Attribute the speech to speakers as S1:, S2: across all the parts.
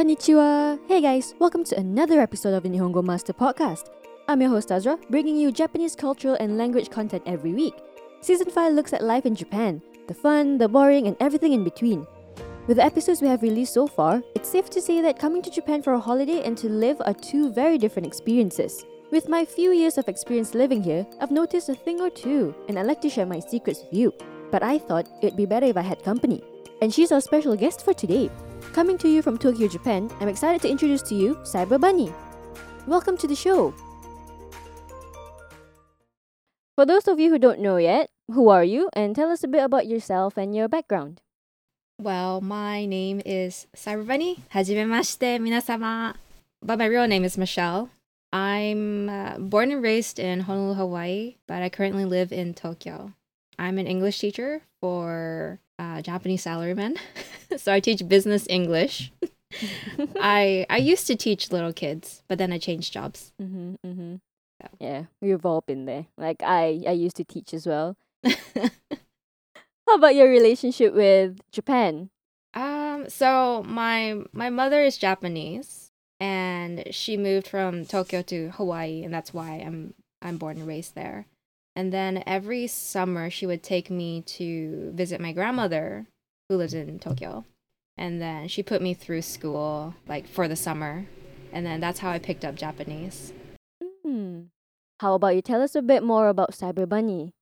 S1: Konnichiwa! Hey guys, welcome to another episode of the Nihongo Master Podcast. I'm your host Azra, bringing you Japanese cultural and language content every week. Season 5 looks at life in Japan, the fun, the boring, and everything in between. With the episodes we have released so far, it's safe to say that coming to Japan for a holiday and to live are two very different experiences. With my few years of experience living here, I've noticed a thing or two, and I'd like to share my secrets with you. But I thought it'd be better if I had company. And she's our special guest for today. Coming to you from Tokyo, Japan, I'm excited to introduce to you Cyber Bunny. Welcome to the show. For those of you who don't know yet, who are you and tell us a bit about yourself and your background.
S2: Well, my name is Cyber Bunny. Hajimemashite, minasama. But my real name is Michelle. I'm uh, born and raised in Honolulu, Hawaii, but I currently live in Tokyo. I'm an English teacher for uh, Japanese salarymen. so I teach business English. I I used to teach little kids, but then I changed jobs.
S1: Mm-hmm, mm-hmm. Yeah, we've all been there. Like I, I used to teach as well. How about your relationship with Japan?
S2: Um, so my my mother is Japanese and she moved from Tokyo to Hawaii and that's why I'm I'm born and raised there. And then every summer she would take me to visit my grandmother who lives in Tokyo. And then she put me through school like for the summer. And then that's how I picked up Japanese.
S1: Hmm. How about you tell us a bit more about Cyber Bunny?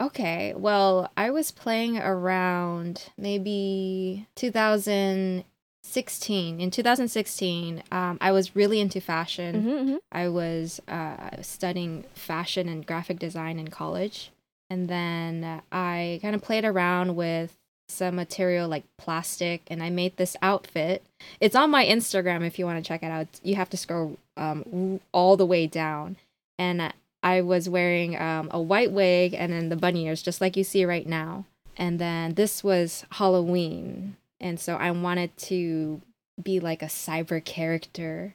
S2: Okay, well, I was playing around maybe 2016. In 2016, um, I was really into fashion.
S1: Mm-hmm, mm-hmm.
S2: I was uh, studying fashion and graphic design in college. And then I kind of played around with some material like plastic and I made this outfit. It's on my Instagram if you want to check it out. You have to scroll um, all the way down. And I was wearing um, a white wig and then the bunny ears, just like you see right now. And then this was Halloween. And so I wanted to be like a cyber character.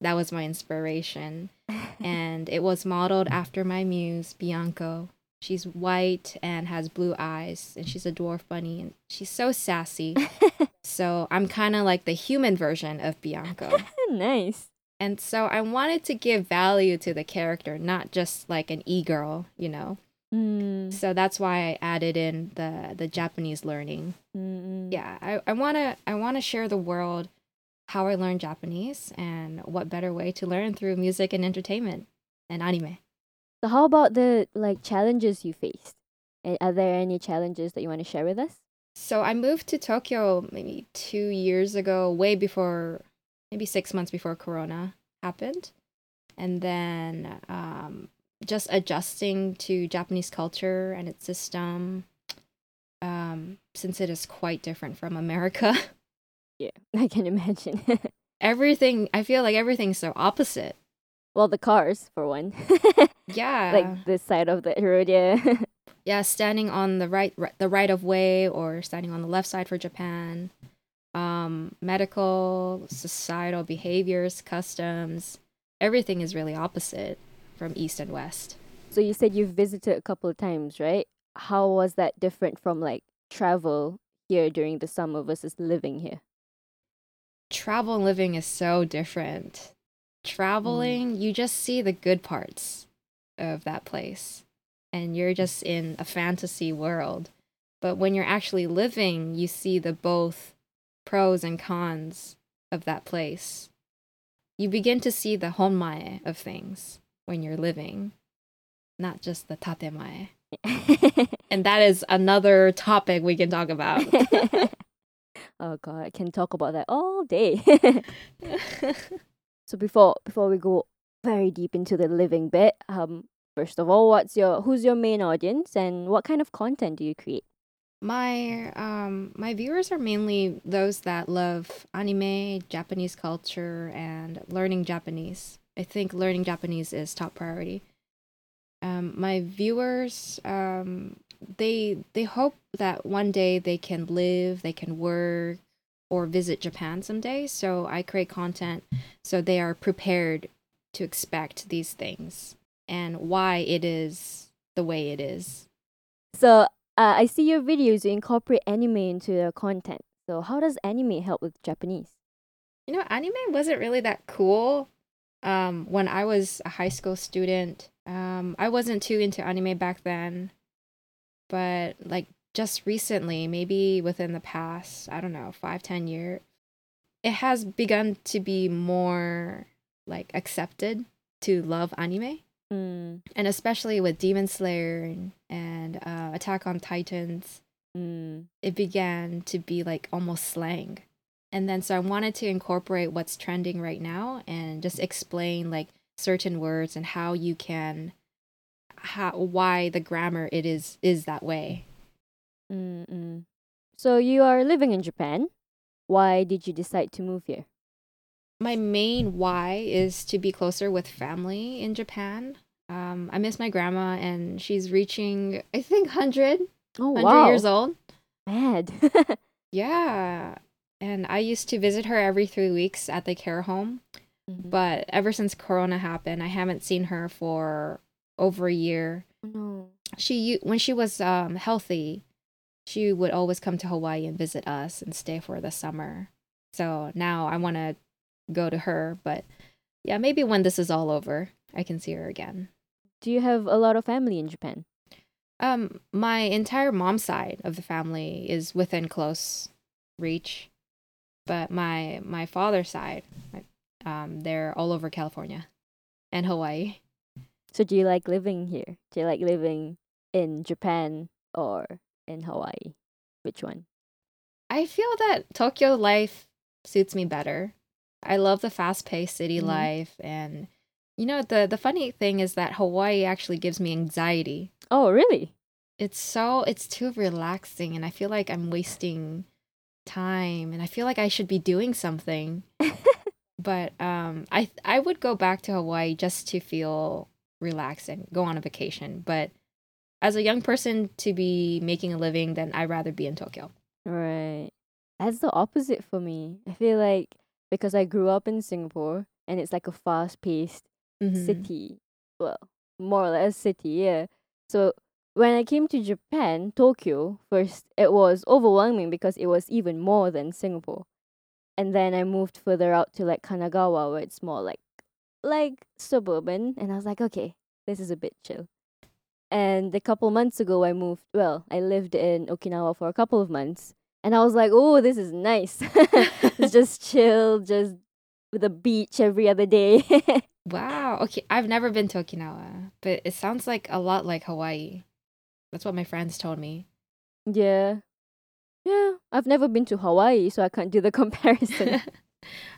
S2: That was my inspiration. and it was modeled after my muse, Bianco. She's white and has blue eyes, and she's a dwarf bunny, and she's so sassy. so I'm kind of like the human version of Bianco.
S1: nice.
S2: And so I wanted to give value to the character, not just like an e-girl, you know.
S1: Mm.
S2: So that's why I added in the the Japanese learning.
S1: Mm-mm.
S2: Yeah, I, I wanna I wanna share the world how I learned Japanese and what better way to learn through music and entertainment and anime.
S1: So how about the like challenges you faced? Are there any challenges that you want to share with us?
S2: So I moved to Tokyo maybe two years ago, way before, maybe six months before Corona happened. And then um, just adjusting to Japanese culture and its system, um, since it is quite different from America.
S1: Yeah, I can imagine.
S2: everything, I feel like everything's so opposite.
S1: well, the cars for one,
S2: Yeah.
S1: like this side of the road. Yeah.
S2: yeah, standing on the right, ri- the right of way or standing on the left side for Japan. Um, medical, societal behaviors, customs, everything is really opposite from east and west.
S1: so you said you've visited a couple of times, right? How was that different from like travel here during the summer versus living here?
S2: Travel and living is so different. Traveling, you just see the good parts of that place, and you're just in a fantasy world. But when you're actually living, you see the both pros and cons of that place. You begin to see the honne of things when you're living, not just the tatemae. And that is another topic we can talk about.
S1: oh god, I can talk about that all day. so before before we go very deep into the living bit, um, first of all, what's your who's your main audience and what kind of content do you create?
S2: My um my viewers are mainly those that love anime, Japanese culture, and learning Japanese. I think learning Japanese is top priority. Um, my viewers um they they hope that one day they can live, they can work, or visit Japan someday. So I create content so they are prepared to expect these things and why it is the way it is.
S1: So uh, I see your videos you incorporate anime into your content. So how does anime help with Japanese?
S2: You know, anime wasn't really that cool. Um, when I was a high school student, um, I wasn't too into anime back then. But like just recently, maybe within the past, I don't know, five, ten years, it has begun to be more like accepted to love anime.
S1: Mm,
S2: And especially with Demon Slayer and, and uh, Attack on Titans,
S1: mm,
S2: it began to be like almost slang. And then so I wanted to incorporate what's trending right now and just explain like certain words and how you can how why the grammar it is is that way.
S1: mm, mm. So you are living in Japan. Why did you decide to move here?
S2: My main why is to be closer with family in Japan. Um, I miss my grandma and she's reaching I think 100,
S1: Oh
S2: 100
S1: wow,
S2: years old.
S1: mad.
S2: Yeah. And I used to visit her every 3 weeks at the care home.
S1: Mhm.
S2: But ever since Corona happened, I haven't seen her for over a year.
S1: no.
S2: She when she was um healthy, she would always come to Hawaii and visit us and stay for the summer. So now I want to go to her, but yeah, maybe when this is all over, I can see her again.
S1: Do you have a lot of family in Japan?
S2: Um, my entire mom's side of the family is within close reach, but my my father's side, um, they're all over California and Hawaii.
S1: So do you like living here? Do you like living in Japan or in Hawaii? Which one?
S2: I feel that Tokyo life suits me better. I love the fast-paced city
S1: Mhm.
S2: life and you know the the funny thing is that Hawaii actually gives me anxiety.
S1: Oh, really?
S2: It's so it's too relaxing and I feel like I'm wasting time and I feel like I should be doing something. but um I I would go back to Hawaii just to feel relaxed and go on a vacation, but as a young person to be making a living then I'd rather be in Tokyo.
S1: Right. That's the opposite for me. I feel like because I grew up in Singapore and it's like a fast paced
S2: Mhm.
S1: city. Well, more or less city, yeah. So when I came to Japan, Tokyo, first it was overwhelming because it was even more than Singapore. And then I moved further out to like Kanagawa where it's more like like suburban and I was like, okay, this is a bit chill. And a couple months ago I moved well, I lived in Okinawa for a couple of months and I was like, oh, this is nice. it's just chill, just with a beach every other day.
S2: Wow. Okay, I've never been to Okinawa, but it sounds like a lot like Hawaii. That's what my friends told me.
S1: Yeah. Yeah. I've never been to Hawaii, so I can't do the comparison.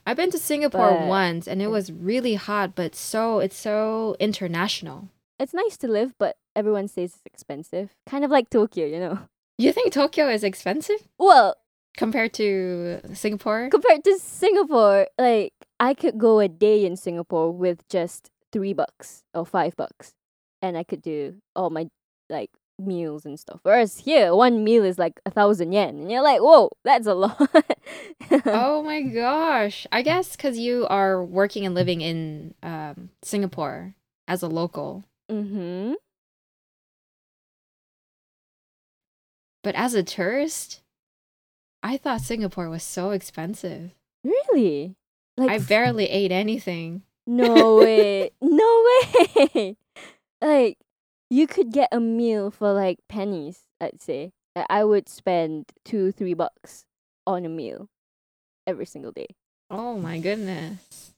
S2: I've been to Singapore
S1: But-
S2: once and it was really hot, but so it's so international.
S1: it's nice to live, but everyone says it's expensive. Kind of like Tokyo, you know.
S2: You think Tokyo is expensive
S1: Well,
S2: compared to Singapore?
S1: compared to Singapore, like I could go a day in Singapore with just three bucks or five bucks, and I could do all my like meals and stuff. Whereas here, one meal is like a thousand yen, and you're like, whoa, that's a lot.
S2: oh my gosh. I guess cuz you are working and living in um, Singapore as a local,
S1: mm-hmm.
S2: but as a tourist, I thought Singapore was so expensive.
S1: Really? Like
S2: I barely ate anything.
S1: No way. no way. Like you could get a meal for like pennies, I'd say. I would spend 2 3 bucks on a meal every single day.
S2: Oh my goodness.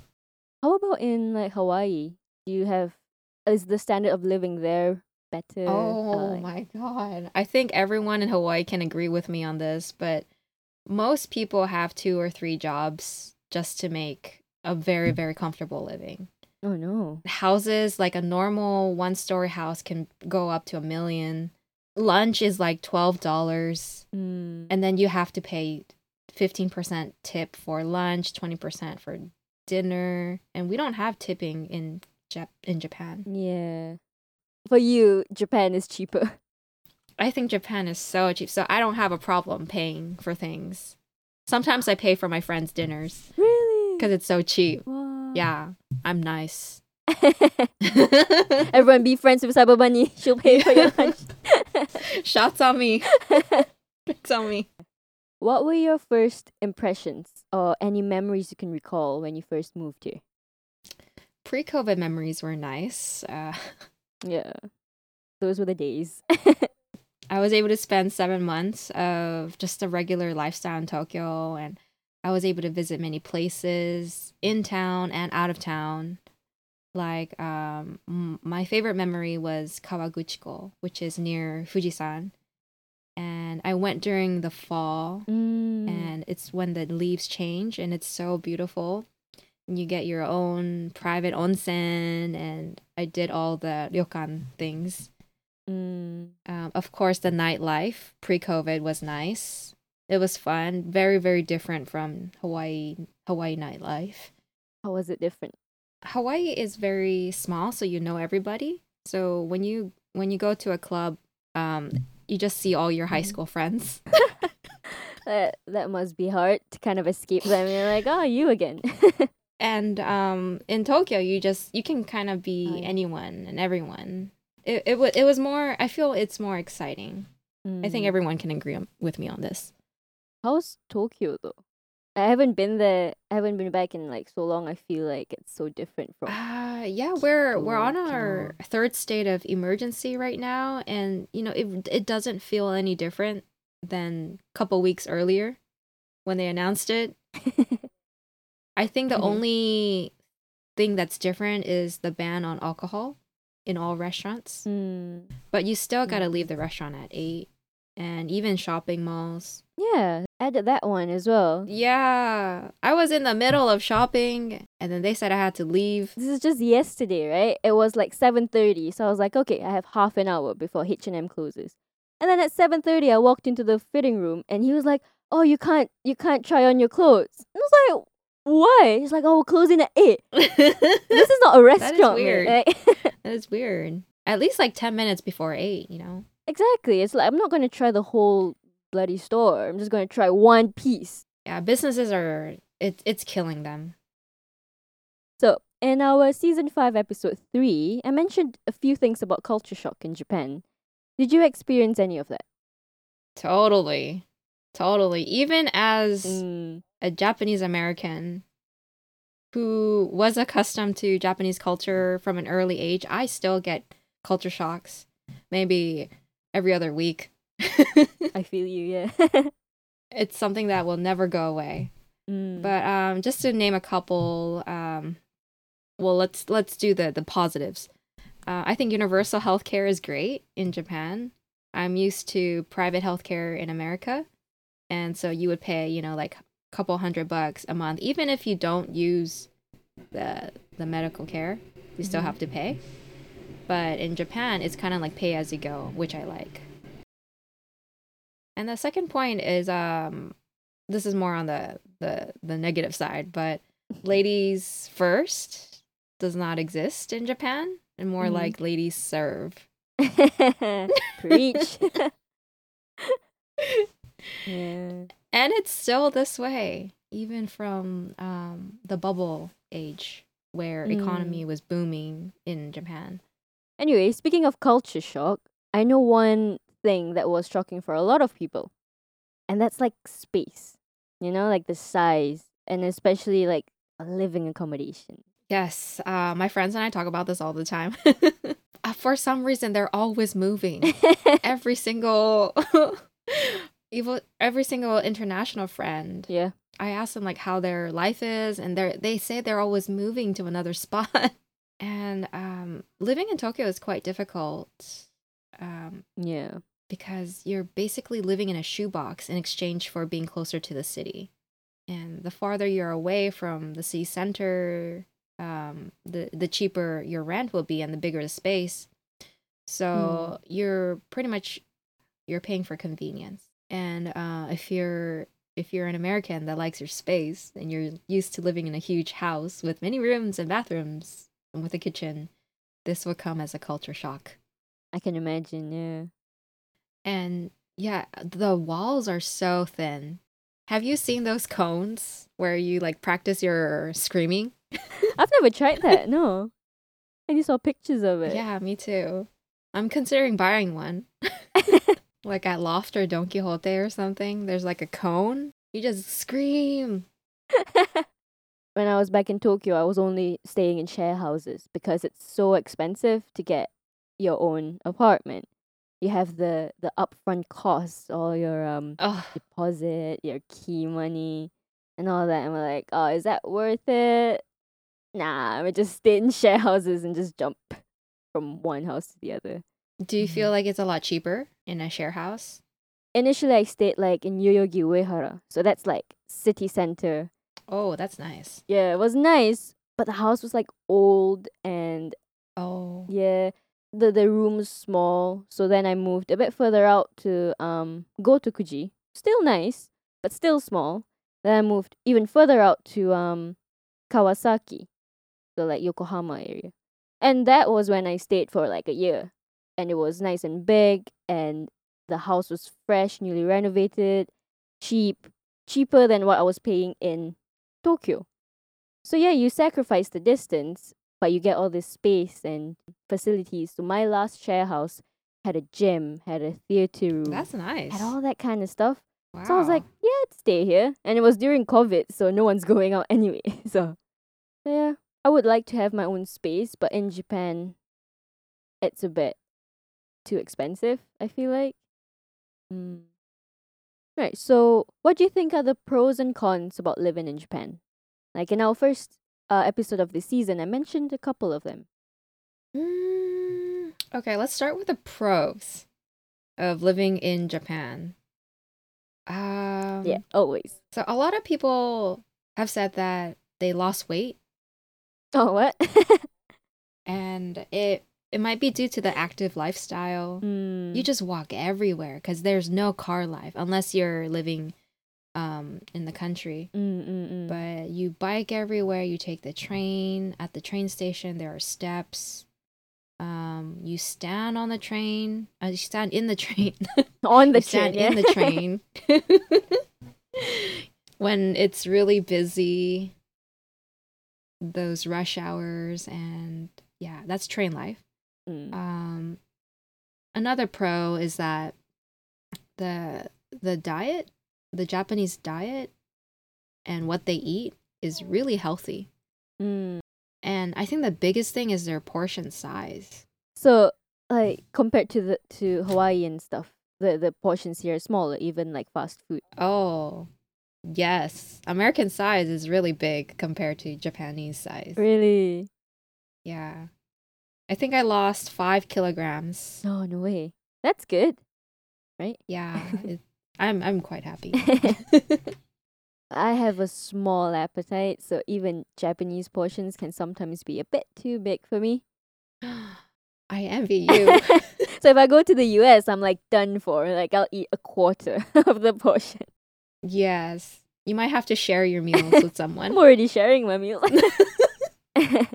S1: How about in like Hawaii? Do you have is the standard of living there better?
S2: Oh
S1: Uh,
S2: my god. I think everyone in Hawaii can agree with me on this, but most people have two or three jobs just to make a very, very comfortable living.
S1: Oh no.
S2: Houses, like a normal one story house, can go up to a million. Lunch is like $12,
S1: Mm.
S2: and then you have to pay 15% tip for lunch, 20% for dinner, and we don't have tipping in Jap- in Japan.
S1: Yeah. For you, Japan is cheaper.
S2: I think Japan is so cheap, so I don't have a problem paying for things. Sometimes I pay for my friends' dinners
S1: Really?
S2: because it's so cheap.
S1: Wow.
S2: Yeah, I'm nice.
S1: Everyone be friends with Cyber Bunny. She'll pay for your lunch.
S2: Shots on me. It's on me.
S1: What were your first impressions or any memories you can recall when you first moved here?
S2: Pre COVID memories were nice. Uh,
S1: Yeah. Those were the days.
S2: I was able to spend seven months of just a regular lifestyle in Tokyo, and I was able to visit many places in town and out of town. Like, um, my favorite memory was Kawaguchiko, which is near Fujisan. And I went during the fall,
S1: Mm.
S2: and it's when the leaves change, and it's so beautiful. And you get your own private onsen, and I did all the ryokan things.
S1: Mm.
S2: Um, of course, the nightlife pre COVID was nice. It was fun. Very, very different from Hawaii Hawaii nightlife.
S1: How was it different?
S2: Hawaii is very small, so you know everybody. So when you when you go to a club, um, you just see all your high school friends.
S1: That that must be hard to kind of escape them. You're like, oh, you again.
S2: And um, in Tokyo, you just you can kind of be
S1: Oh, yeah.
S2: anyone and everyone. It it was it was more. I feel it's more exciting. I think
S1: Mm.
S2: everyone can agree on, with me on this.
S1: How's Tokyo though? I haven't been there. I haven't been back in like so long. I feel like it's so different from.
S2: Uh yeah, we're we're on our third state of emergency right now and you know, it it doesn't feel any different than a couple weeks earlier when they announced it. I think the
S1: Mhm.
S2: only thing that's different is the ban on alcohol in all restaurants.
S1: Mm.
S2: But you still got to
S1: Mm.
S2: leave the restaurant at 8 and even shopping malls.
S1: Yeah, added that one as well.
S2: Yeah, I was in the middle of shopping and then they said I had to leave.
S1: This is just yesterday, right? It was like seven thirty, so I was like, okay, I have half an hour before H and M closes. And then at seven thirty, I walked into the fitting room, and he was like, "Oh, you can't, you can't try on your clothes." And I was like, "Why?" He's like, "Oh, we're closing at 8. This is not a restaurant, man."
S2: weird.
S1: Like-
S2: That is weird. At least like 10 minutes before 8, you know?
S1: exactly. It's like I'm not gonna try the whole bloody store. I'm just gonna try one piece.
S2: Yeah, businesses are, it, it's killing them.
S1: So, in our season 5, episode 3, I mentioned a few things about culture shock in Japan. Did you experience any of that?
S2: Totally. Totally. Even as
S1: Mm,
S2: a Japanese American who was accustomed to Japanese culture from an early age, I still get culture shocks maybe every other week.
S1: I feel you, yeah.
S2: it's something that will never go away.
S1: Mm,
S2: But um, just to name a couple, um, well, let's let's do the the positives. Uh, I think universal healthcare is great in Japan. I'm used to private healthcare in America, and so you would pay, you know, like couple hundred bucks a month, even if you don't use the the medical care, you still
S1: Mhm.
S2: have to pay. But in Japan, it's kind of like pay as you go, which I like. And the second point is um this is more on the the the negative side, but ladies first does not exist in Japan and more
S1: Mhm.
S2: like ladies serve.
S1: Preach. yeah.
S2: And it's still this way even from um the bubble age where
S1: Mm.
S2: economy was booming in Japan.
S1: Anyway, speaking of culture shock, I know one thing that was shocking for a lot of people, and that's like space. You know, like the size, and especially like a living accommodation.
S2: Yes, uh, my friends and I talk about this all the time. Uh, For some reason, they're always moving. every single, evil, every single international friend.
S1: yeah.
S2: I ask them like how their life is, and they they say they're always moving to another spot. and um, living in Tokyo is quite difficult um,
S1: Yeah.
S2: because you're basically living in a shoebox in exchange for being closer to the city. And the farther you're away from the city center, um, the the cheaper your rent will be, and the bigger the space. So you're pretty much you're paying for convenience. And uh, if you're if you're an American that likes your space and you're used to living in a huge house with many rooms and bathrooms and with a kitchen, this will come as a culture shock.
S1: I can imagine. Yeah.
S2: And yeah, the walls are so thin. Have you seen those cones where you like practice your screaming?
S1: I've never tried that. No. I just saw pictures of it.
S2: Yeah, me too. I'm considering buying one. Like at Loft or Don Quixote or something, there's like a cone. You just scream.
S1: when I was back in Tokyo, I was only staying in share houses because it's so expensive to get your own apartment. You have the the upfront costs, all your um
S2: Oh,
S1: deposit, your key money, and all that. And we're like, oh, is that worth it? Nah, we just stay in share houses and just jump from one house to the other.
S2: Do you
S1: Mhm.
S2: feel like it's a lot cheaper in a share house?
S1: Initially, I stayed like in Yoyogi Uehara, so that's like city center.
S2: Oh, that's nice.
S1: Yeah, it was nice, but the house was like old and
S2: Oh.
S1: yeah, the the room was small. So then I moved a bit further out to um Gotokuji. Still nice, but still small. Then I moved even further out to um Kawasaki, so like Yokohama area. And that was when I stayed for like a year. And it was nice and big and the house was fresh, newly renovated, cheap, cheaper than what I was paying in Tokyo. So yeah, you sacrifice the distance, but you get all this space and facilities. So my last share house had a gym, had a theater room,
S2: That's nice.
S1: had all that kind of stuff.
S2: wow.
S1: So I was like, yeah, I'd stay here. And it was during COVID, so no one's going out anyway. So, so yeah, I would like to have my own space, but in Japan, it's a bit too expensive, I feel like. Mm. Right, so what do you think are the pros and cons about living in Japan? Like in our first uh, episode of this season, I mentioned a couple of them.
S2: Mm, okay, let's start with the pros of living in Japan. Um,
S1: yeah, always.
S2: So a lot of people have said that they lost weight,
S1: Oh, what?
S2: and it it might be due to the active lifestyle.
S1: mm.
S2: You just walk everywhere because there's no car life unless you're living um in the country.
S1: Mm, mm, mm.
S2: But you bike everywhere. You take the train. At the train station, there are steps. Um, you stand on the train. Uh, you stand in the train.
S1: on the train,
S2: in the train when it's really busy. Those rush hours and yeah, that's train life.
S1: Mm.
S2: Um, another pro is that the the diet, the Japanese diet, and what they eat is really healthy.
S1: Mm.
S2: And I think the biggest thing is their portion size.
S1: So, like compared to the to Hawaii and stuff, the the portions here are smaller, even like fast food.
S2: Oh, yes, American size is really big compared to Japanese size.
S1: Really?
S2: Yeah, I think I lost five kilograms.
S1: No, no way. That's good. Right?
S2: Yeah, it, I'm I'm quite happy.
S1: I have a small appetite, so even Japanese portions can sometimes be a bit too big for me.
S2: I envy you.
S1: so if I go to the US, I'm like done for. Like I'll eat a quarter of the portion.
S2: yes, you might have to share your meals with someone.
S1: I'm already sharing my meal. so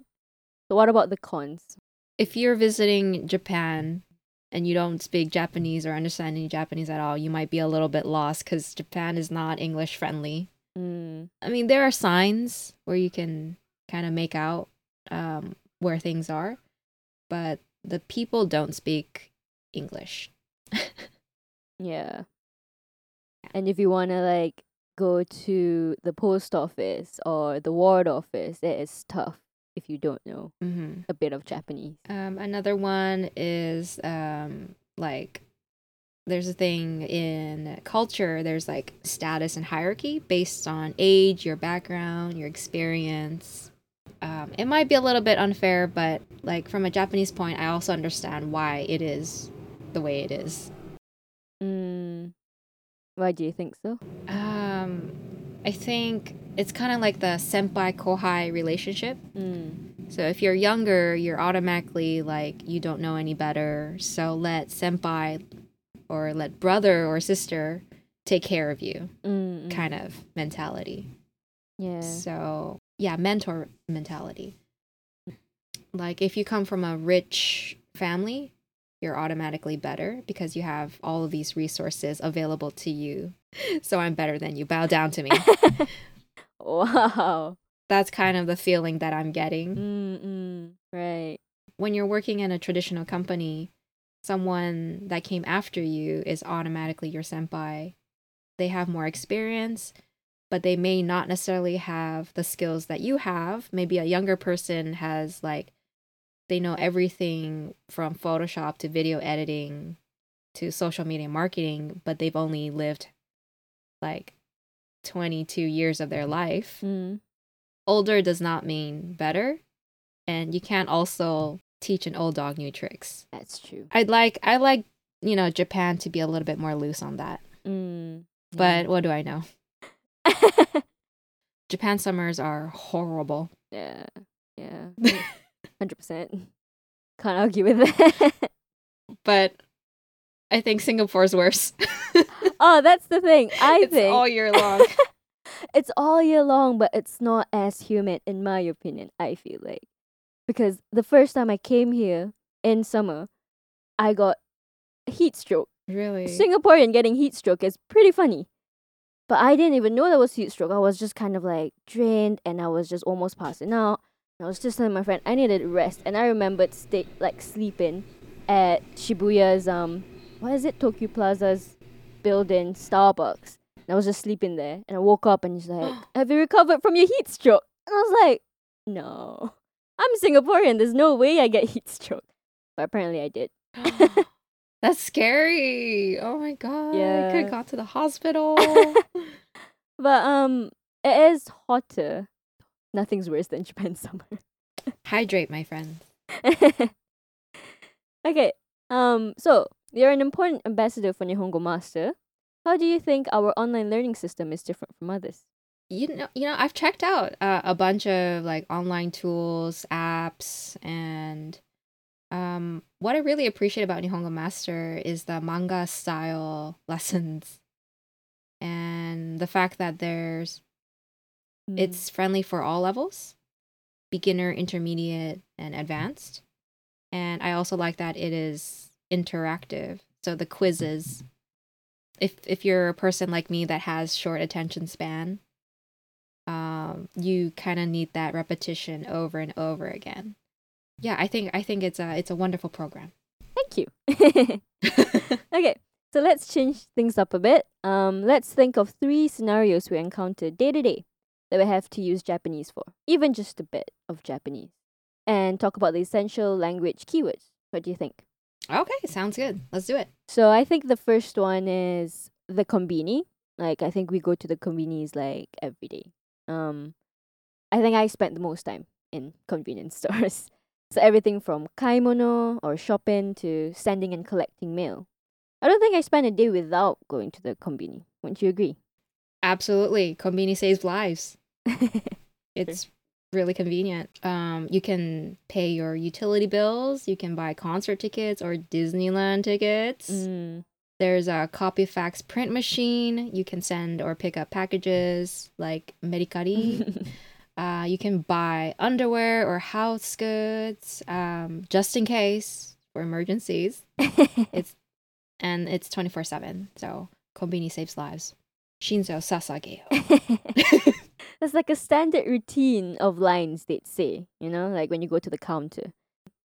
S1: what about the cons?
S2: If you're visiting Japan and you don't speak Japanese or understand any Japanese at all, you might be a little bit lost because Japan is not English friendly.
S1: Mm,
S2: I mean, there are signs where you can kind of make out um, where things are, but the people don't speak English.
S1: yeah. And if you want to like go to the post office or the ward office, it is tough if you don't know
S2: hmm
S1: a bit of Japanese.
S2: Um, another one is um, like there's a thing in culture, there's like status and hierarchy based on age, your background, your experience. Um, it might be a little bit unfair, but like from a Japanese point, I also understand why it is the way it is.
S1: Mm. Why do you think so?
S2: Um, I think it's kind of like the senpai kohai relationship.
S1: Mm.
S2: So if you're younger, you're automatically like you don't know any better. So let senpai or let brother or sister take care of you
S1: Mm, mm.
S2: kind of mentality.
S1: Yeah.
S2: So, yeah, mentor mentality. Like if you come from a rich family, you're automatically better because you have all of these resources available to you. So I'm better than you. Bow down to me.
S1: wow.
S2: That's kind of the feeling that I'm getting.
S1: Mm, mm. Right.
S2: when you're working in a traditional company, someone that came after you is automatically your senpai. They have more experience, but they may not necessarily have the skills that you have. Maybe a younger person has like they know everything from Photoshop to video editing to social media marketing, but they've only lived like 22 years of their life.
S1: Mm.
S2: Older does not mean better, and you can't also teach an old dog new tricks.
S1: That's true.
S2: I'd like I like, you know, Japan to be a little bit more loose on that.
S1: Mm.
S2: But what do I know? Japan summers are horrible.
S1: yeah, yeah, hundred percent. Can't argue with that.
S2: But I think Singapore's worse.
S1: oh, that's the thing. I
S2: it's
S1: think
S2: all year long.
S1: it's all year long, but it's not as humid, in my opinion. I feel like because the first time I came here in summer, I got heat stroke.
S2: really?
S1: Singaporean getting heat stroke is pretty funny. But I didn't even know that was heat stroke. I was just kind of like drained and I was just almost passing out. And I was just telling my friend I needed rest. And I remembered stay like sleeping at Shibuya's um what is it? Tokyo Plaza's building Starbucks. And I was just sleeping there and I woke up and he's like, Have you recovered from your heat stroke? And I was like, No. I'm Singaporean, there's no way I get heat stroke. But apparently I did.
S2: That's scary. Oh my god.
S1: Yeah.
S2: I could have got to the hospital.
S1: But um, it is hotter. Nothing's worse than Japan summer.
S2: Hydrate, my friend.
S1: okay. Um. So you're an important ambassador for Nihongo Master. How do you think our online learning system is different from others?
S2: You know, you know, I've checked out uh, a bunch of like online tools, apps, and um, what I really appreciate about Nihongo Master is the manga style lessons, and the fact that there's it's friendly for all levels, beginner, intermediate, and advanced. And I also like that it is interactive. So the quizzes, if if you're a person like me that has short attention span, um, you kind of need that repetition over and over again. Yeah, I think I think it's a it's a wonderful program.
S1: Thank you. okay. So let's change things up a bit. Um, let's think of three scenarios we encounter day to day that we have to use Japanese for, even just a bit of Japanese, and talk about the essential language keywords. What do you think?
S2: Okay, sounds good. Let's do it.
S1: So I think the first one is the kombini. Like I think we go to the konbinis like every day. Um, I think I spent the most time in convenience stores. So everything from kaimono or shopping to sending and collecting mail. I don't think I spend a day without going to the kombini. Wouldn't you agree?
S2: Absolutely, Konbini saves lives. It's really convenient. Um, you can pay your utility bills. You can buy concert tickets or Disneyland tickets.
S1: mm.
S2: There's a copy fax print machine. You can send or pick up packages like Mercari. uh, you can buy underwear or house goods um, just in case for emergencies. it's And it's 24 7. So Konbini saves lives. Shinzo Sasageyo.
S1: That's like a standard routine of lines they'd say, you know, like when you go to the counter.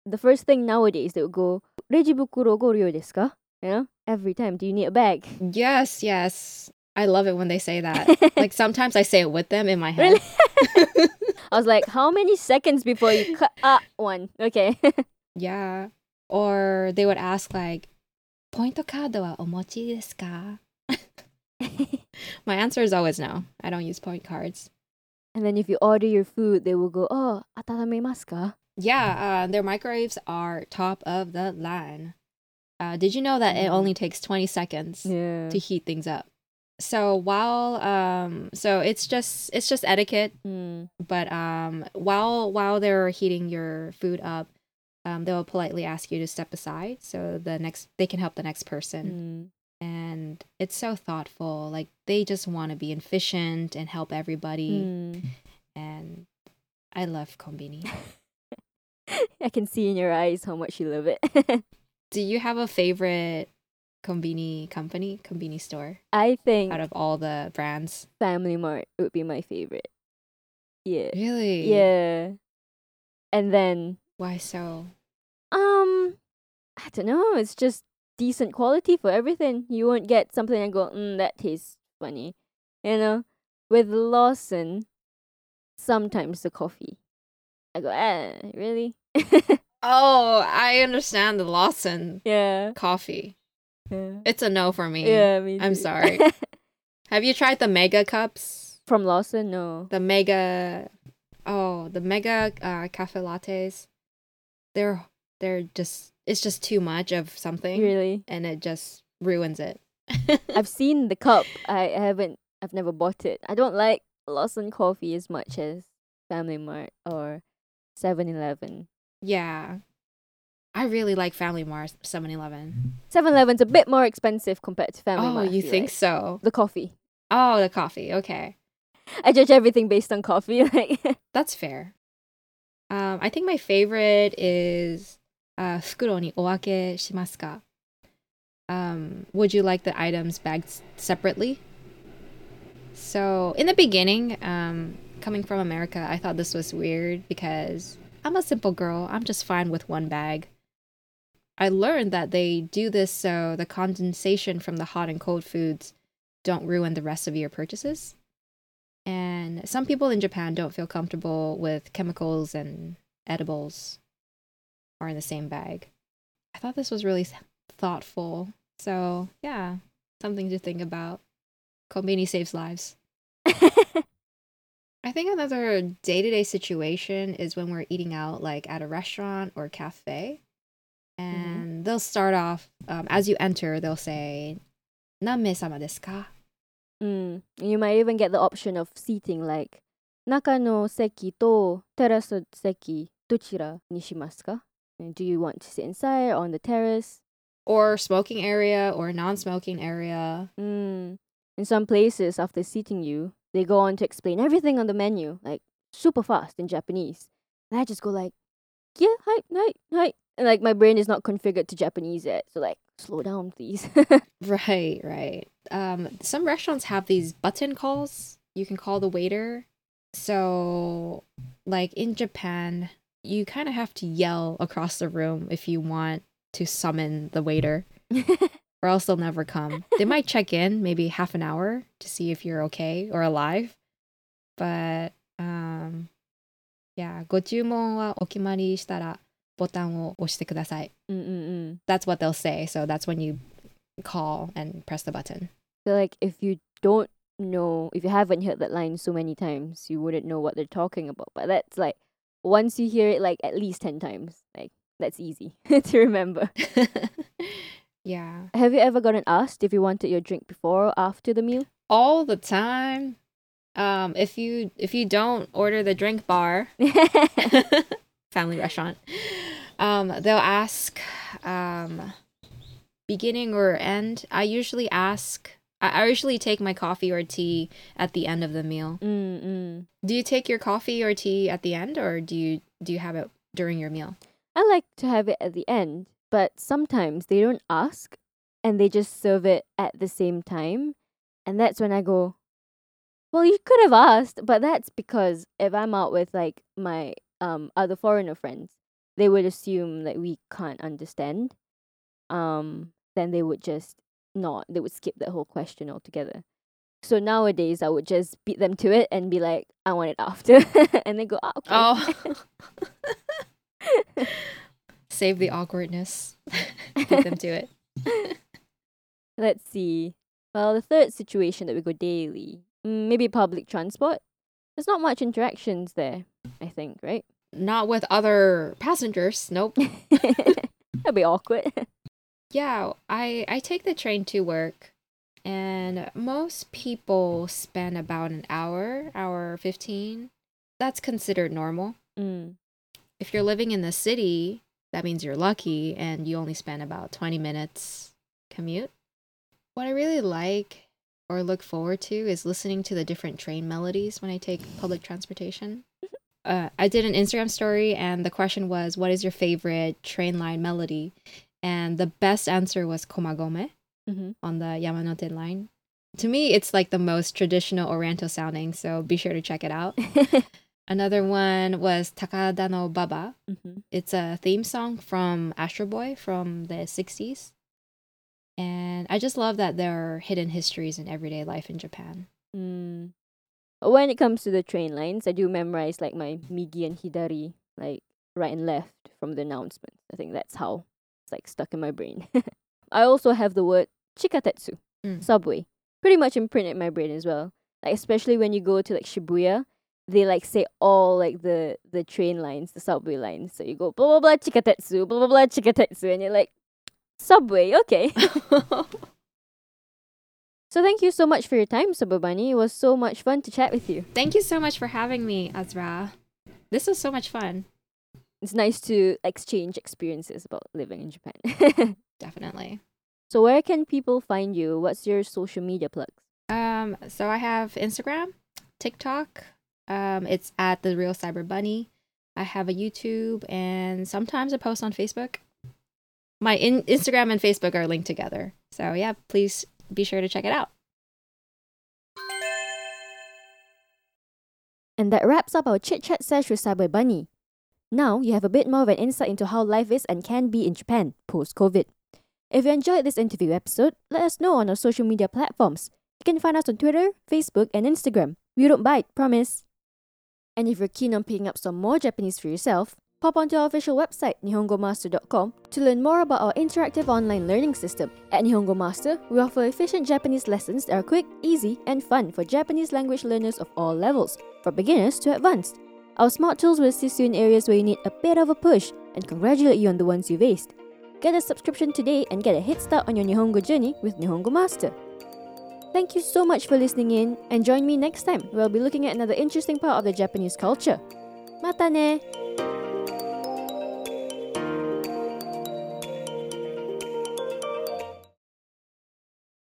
S1: The first thing nowadays they would go, Reji bukuro go ryo desu ka? You know, every time. Do you need a bag?
S2: yes, yes. I love it when they say that. like sometimes I say it with them in my head.
S1: Really? I was like, how many seconds before you cut? Ah, one. Okay.
S2: Yeah. Or they would ask like, "Pointo card wa omochi desu ka?" My answer is always no. I don't use point cards.
S1: and then if you order your food, they will go, oh, atatamemasu ka?
S2: Yeah, uh, their microwaves are top of the line. Uh, did you know that it
S1: Mm.
S2: only takes 20 seconds
S1: Yeah.
S2: to heat things up? So while um so it's just it's just etiquette,
S1: Mm.
S2: but um while while they're heating your food up, um they'll politely ask you to step aside so the next they can help the next person.
S1: Mm.
S2: And it's so thoughtful. Like they just want to be efficient and help everybody.
S1: Mm.
S2: And I love Kombini.
S1: I can see in your eyes how much you love it.
S2: Do you have a favorite Kombini company, Kombini store
S1: I think
S2: out of all the brands?
S1: Family Mart would be my favorite. Yeah.
S2: Really?
S1: Yeah. And then
S2: Why so?
S1: Um, I don't know. It's just decent quality for everything. You won't get something and go, mm, that tastes funny. You know, with Lawson, sometimes the coffee. I go, ah, really?
S2: Oh, I understand the Lawson
S1: yeah.
S2: coffee.
S1: Yeah.
S2: It's a no for me.
S1: Yeah, me too.
S2: I'm sorry. Have you tried the mega cups?
S1: From Lawson, no.
S2: The mega oh, the mega uh, cafe lattes. They're they're just it's just too much of something
S1: Really?
S2: and it just ruins it.
S1: I've seen the cup. I haven't. I've never bought it. I don't like Lawson coffee as much as Family Mart or 7-Eleven.
S2: yeah. I really like Family Mart 7-Eleven.
S1: 7-Eleven's a bit more expensive compared to Family
S2: Oh,
S1: Mart.
S2: You think
S1: like.
S2: so?
S1: The coffee.
S2: Oh, the coffee. Okay.
S1: I judge everything based on coffee. Like,
S2: That's fair. Um, I think my favorite is uh, 袋にお分けしますか? Um, would you like the items bagged s- separately? So, in the beginning, um, coming from America, I thought this was weird because I'm a simple girl. I'm just fine with one bag. I learned that they do this so the condensation from the hot and cold foods don't ruin the rest of your purchases. And some people in Japan don't feel comfortable with chemicals and edibles are in the same bag. I thought this was really thoughtful. So, yeah, something to think about. Kombini saves lives. I think another day to day situation is when we're eating out, like at a restaurant or cafe. Mm-hmm. And mm-hmm. they'll start off, um, as you enter, they'll say, Nanmei sama desu ka?
S1: Mm. You might even get the option of seating like, Naka no seki to terasu seki dochira ni shimasu ka? Do you want to sit inside or on the terrace?
S2: Or smoking area or non smoking area.
S1: Mm. In some places, after seating you, they go on to explain everything on the menu, like super fast in Japanese. And I just go like, yeah, hi, hi, hi. And like my brain is not configured to Japanese yet, so like, slow down, please.
S2: Right, right. Um, some restaurants have these button calls. You can call the waiter. So, like in Japan, you kind of have to yell across the room if you want to summon the waiter, or else they'll never come. They might check in maybe half an hour to see if you're okay or alive. But, um, yeah, ご注文はお決まりしたらボタンを押してください.
S1: Mm-mm-mm.
S2: That's what they'll say. So that's when you call and press the button.
S1: So like, if you don't know, if you haven't heard that line so many times, you wouldn't know what they're talking about. But that's like, once you hear it like at least 10 times, like, that's easy to remember.
S2: yeah.
S1: Have you ever gotten asked if you wanted your drink before or after the meal?
S2: All the time. Um if you if you don't order the drink bar, family restaurant, um they'll ask um beginning or end. I usually ask I, I usually take my coffee or tea at the end of the meal.
S1: Mm-mm.
S2: Do you take your coffee or tea at the end or do you do you have it during your meal?
S1: I like to have it at the end, but sometimes they don't ask and they just serve it at the same time. And that's when I go, well, you could have asked, but that's because if I'm out with like my um other foreigner friends, they would assume that we can't understand. Um, then they would just not, they would skip that whole question altogether. So nowadays, I would just beat them to it and be like, I want it after. and they go, oh, okay.
S2: Oh. Save the awkwardness. Beat them to it.
S1: Let's see. Well, the third situation that we go daily, mm, maybe public transport. There's not much interactions there, I think, right?
S2: Not with other passengers. Nope.
S1: That'd be awkward.
S2: Yeah, I I take the train to work and most people spend about an hour, hour 15. That's considered normal.
S1: mm.
S2: If you're living in the city, that means you're lucky and you only spend about 20 minutes commute. What I really like or look forward to is listening to the different train melodies when I take public transportation. Uh, I did an Instagram story and the question was, What is your favorite train line melody? And the best answer was Komagome
S1: hmm
S2: on the Yamanote line. To me, it's like the most traditional Oriental sounding, so be sure to check it out. Another one was Takada no Baba.
S1: Mm-hmm.
S2: It's a theme song from Astro Boy from the 60s. And I just love that there are hidden histories in everyday life in Japan.
S1: Mm. When it comes to the train lines, I do memorize like my migi and hidari, like right and left from the announcements. I think that's how like stuck in my brain. I also have the word chikatetsu,
S2: Mm.
S1: subway, pretty much imprinted in my brain as well. Like especially when you go to like Shibuya, they like say all like the the train lines, the subway lines. So you go blah blah blah chikatetsu, blah blah blah chikatetsu, and you're like subway, okay. so thank you so much for your time, Sababani. It was so much fun to chat with you.
S2: Thank you so much for having me, Azra. This was so much fun.
S1: It's nice to exchange experiences about living in Japan.
S2: Definitely.
S1: so where can people find you? What's your social media plugs?
S2: Um, so I have Instagram, TikTok. Um, it's at the real Cyber Bunny. I have a YouTube, and sometimes I post on Facebook. My in- Instagram and Facebook are linked together. So yeah, please be sure to check it out.
S1: And that wraps up our chit chat sesh with Cyber Bunny. Now you have a bit more of an insight into how life is and can be in Japan post COVID. If you enjoyed this interview episode, let us know on our social media platforms. You can find us on Twitter, Facebook, and Instagram. We don't bite, promise. And if you're keen on picking up some more Japanese for yourself, pop onto our official website, nihongomaster.com, to learn more about our interactive online learning system. At Nihongo Master, we offer efficient Japanese lessons that are quick, easy, and fun for Japanese language learners of all levels, from beginners to advanced. Our smart tools will assist you in areas where you need a bit of a push and congratulate you on the ones you've aced. Get a subscription today and get a head start on your Nihongo journey with Nihongo Master. Thank you so much for listening in and join me next time where I'll be looking at another interesting part of the Japanese culture. Mata ne!